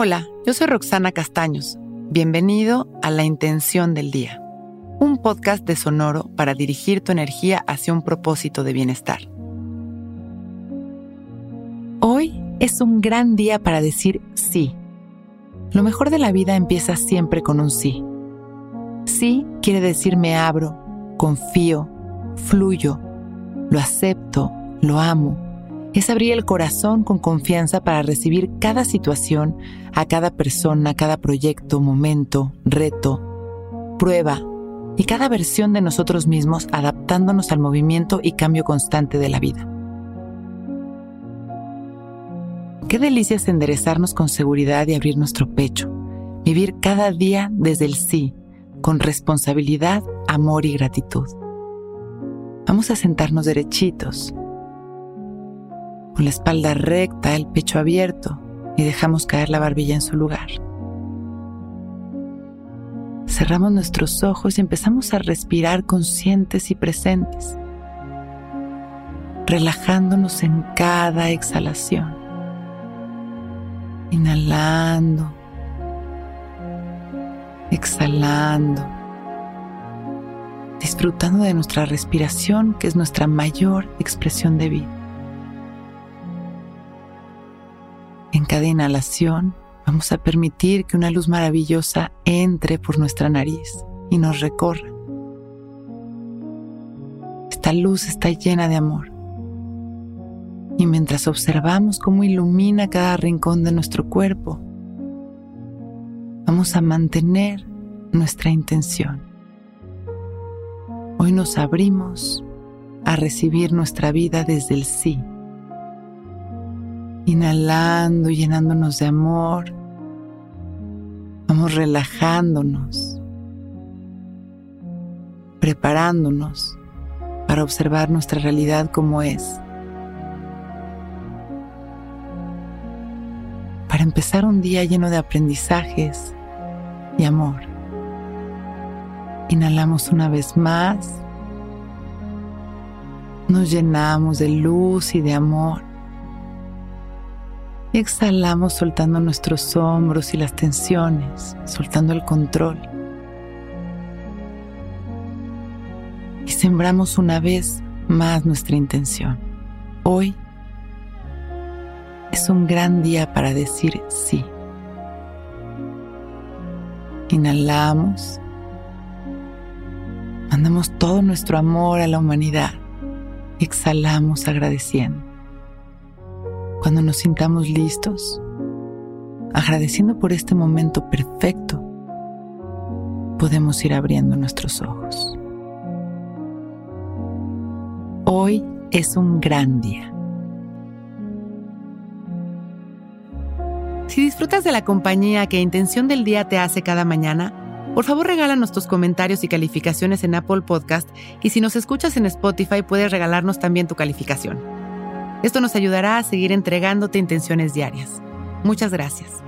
Hola, yo soy Roxana Castaños. Bienvenido a La Intención del Día, un podcast de Sonoro para dirigir tu energía hacia un propósito de bienestar. Hoy es un gran día para decir sí. Lo mejor de la vida empieza siempre con un sí. Sí quiere decir me abro, confío, fluyo, lo acepto, lo amo es abrir el corazón con confianza para recibir cada situación, a cada persona, cada proyecto, momento, reto, prueba y cada versión de nosotros mismos adaptándonos al movimiento y cambio constante de la vida. Qué delicia es enderezarnos con seguridad y abrir nuestro pecho, vivir cada día desde el sí, con responsabilidad, amor y gratitud. Vamos a sentarnos derechitos con la espalda recta, el pecho abierto y dejamos caer la barbilla en su lugar. Cerramos nuestros ojos y empezamos a respirar conscientes y presentes, relajándonos en cada exhalación. Inhalando, exhalando, disfrutando de nuestra respiración que es nuestra mayor expresión de vida. Cada inhalación vamos a permitir que una luz maravillosa entre por nuestra nariz y nos recorra. Esta luz está llena de amor. Y mientras observamos cómo ilumina cada rincón de nuestro cuerpo, vamos a mantener nuestra intención. Hoy nos abrimos a recibir nuestra vida desde el sí inhalando, llenándonos de amor. Vamos relajándonos, preparándonos para observar nuestra realidad como es. Para empezar un día lleno de aprendizajes y amor. Inhalamos una vez más. Nos llenamos de luz y de amor. Exhalamos soltando nuestros hombros y las tensiones, soltando el control. Y sembramos una vez más nuestra intención. Hoy es un gran día para decir sí. Inhalamos. Mandamos todo nuestro amor a la humanidad. Exhalamos agradeciendo. Cuando nos sintamos listos, agradeciendo por este momento perfecto, podemos ir abriendo nuestros ojos. Hoy es un gran día. Si disfrutas de la compañía que Intención del Día te hace cada mañana, por favor regálanos tus comentarios y calificaciones en Apple Podcast y si nos escuchas en Spotify puedes regalarnos también tu calificación. Esto nos ayudará a seguir entregándote intenciones diarias. Muchas gracias.